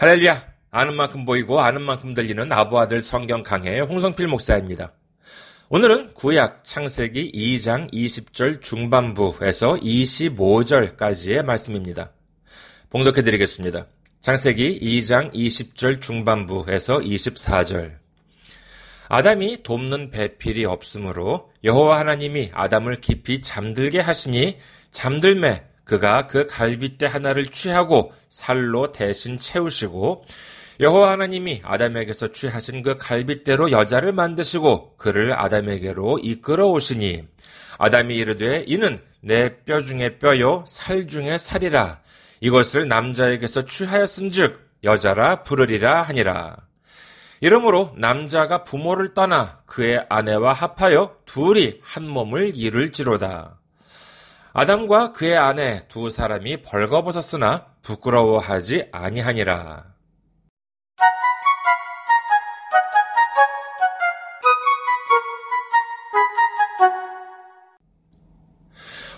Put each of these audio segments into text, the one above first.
할렐루야! 아는 만큼 보이고 아는 만큼 들리는 아부아들 성경 강해의 홍성필 목사입니다. 오늘은 구약 창세기 2장 20절 중반부에서 25절까지의 말씀입니다. 봉독해 드리겠습니다. 창세기 2장 20절 중반부에서 24절. 아담이 돕는 배필이 없으므로 여호와 하나님이 아담을 깊이 잠들게 하시니 잠들매 그가 그 갈빗대 하나를 취하고 살로 대신 채우시고 여호와 하나님이 아담에게서 취하신 그 갈빗대로 여자를 만드시고 그를 아담에게로 이끌어 오시니 아담이 이르되 이는 내 뼈 중에 뼈요 살 중에 살이라. 이것을 남자에게서 취하였은즉 여자라 부르리라 하니라. 이러므로 남자가 부모를 떠나 그의 아내와 합하여 둘이 한 몸을 이룰지로다 아담과 그의 아내 두 사람이 벌거벗었으나 부끄러워하지 아니하니라.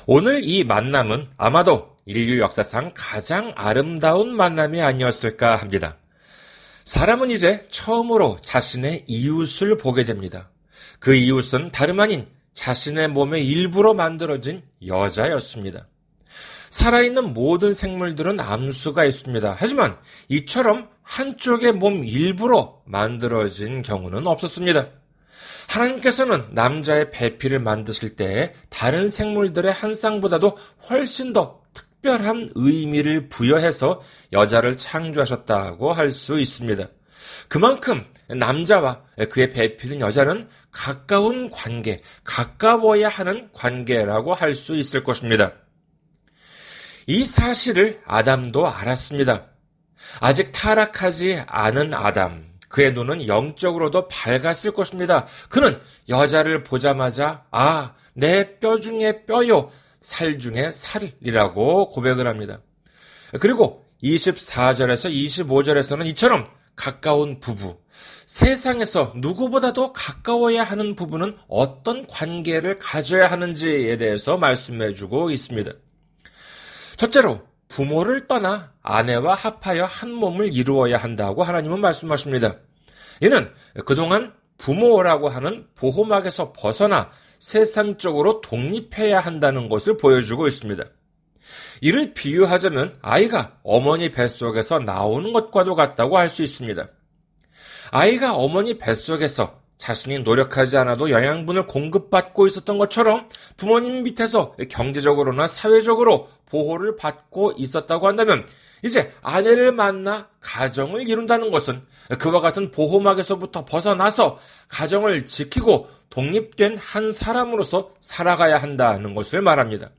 오늘 이 만남은 아마도 인류 역사상 가장 아름다운 만남이 아니었을까 합니다. 사람은 이제 처음으로 자신의 이웃을 보게 됩니다. 그 이웃은 다름 아닌 자신의 몸의 일부로 만들어진 여자였습니다. 살아있는 모든 생물들은 암수가 있습니다. 하지만 이처럼 한쪽의 몸 일부로 만들어진 경우는 없었습니다. 하나님께서는 남자의 배피를 만드실 때 다른 생물들의 한 쌍보다도 훨씬 더 특별한 의미를 부여해서 여자를 창조하셨다고 할 수 있습니다. 그만큼 남자와 그의 배필인 여자는 가까운 관계, 가까워야 하는 관계라고 할 수 있을 것입니다. 이 사실을 아담도 알았습니다. 아직 타락하지 않은 아담, 그의 눈은 영적으로도 밝았을 것입니다. 그는 여자를 보자마자, 아, 내 뼈 중에 뼈요, 살 중에 살이라고 고백을 합니다. 그리고 24절에서 25절에서는 이처럼 가까운 부부, 세상에서 누구보다도 가까워야 하는 부부는 어떤 관계를 가져야 하는지에 대해서 말씀해 주고 있습니다. 첫째로, 부모를 떠나 아내와 합하여 한 몸을 이루어야 한다고 하나님은 말씀하십니다. 이는 그동안 부모라고 하는 보호막에서 벗어나 세상적으로 독립해야 한다는 것을 보여주고 있습니다. 이를 비유하자면 아이가 어머니 뱃속에서 나오는 것과도 같다고 할 수 있습니다. 아이가 어머니 뱃속에서 자신이 노력하지 않아도 영양분을 공급받고 있었던 것처럼 부모님 밑에서 경제적으로나 사회적으로 보호를 받고 있었다고 한다면 이제 아내를 만나 가정을 이룬다는 것은 그와 같은 보호막에서부터 벗어나서 가정을 지키고 독립된 한 사람으로서 살아가야 한다는 것을 말합니다.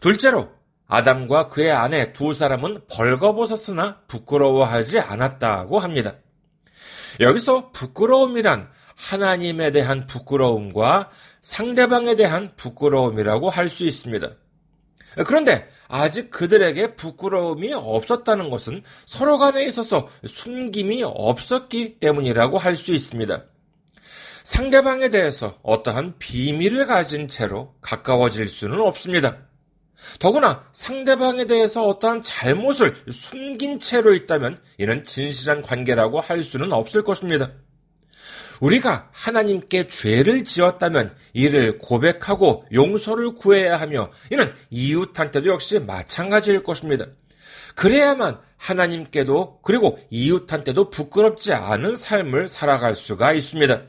둘째로 아담과 그의 아내 두 사람은 벌거벗었으나 부끄러워하지 않았다고 합니다. 여기서 부끄러움이란 하나님에 대한 부끄러움과 상대방에 대한 부끄러움이라고 할 수 있습니다. 그런데 아직 그들에게 부끄러움이 없었다는 것은 서로 간에 있어서 숨김이 없었기 때문이라고 할 수 있습니다. 상대방에 대해서 어떠한 비밀을 가진 채로 가까워질 수는 없습니다. 더구나 상대방에 대해서 어떠한 잘못을 숨긴 채로 있다면 이는 진실한 관계라고 할 수는 없을 것입니다. 우리가 하나님께 죄를 지었다면 이를 고백하고 용서를 구해야 하며 이는 이웃한테도 역시 마찬가지일 것입니다. 그래야만 하나님께도 그리고 이웃한테도 부끄럽지 않은 삶을 살아갈 수가 있습니다.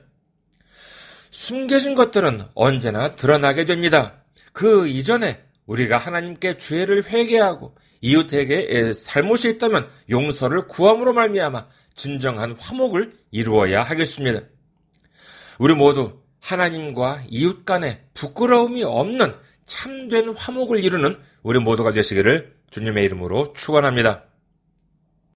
숨겨진 것들은 언제나 드러나게 됩니다. 그 이전에 우리가 하나님께 죄를 회개하고 이웃에게 잘못이 있다면 용서를 구함으로 말미암아 진정한 화목을 이루어야 하겠습니다. 우리 모두 하나님과 이웃 간에 부끄러움이 없는 참된 화목을 이루는 우리 모두가 되시기를 주님의 이름으로 축원합니다.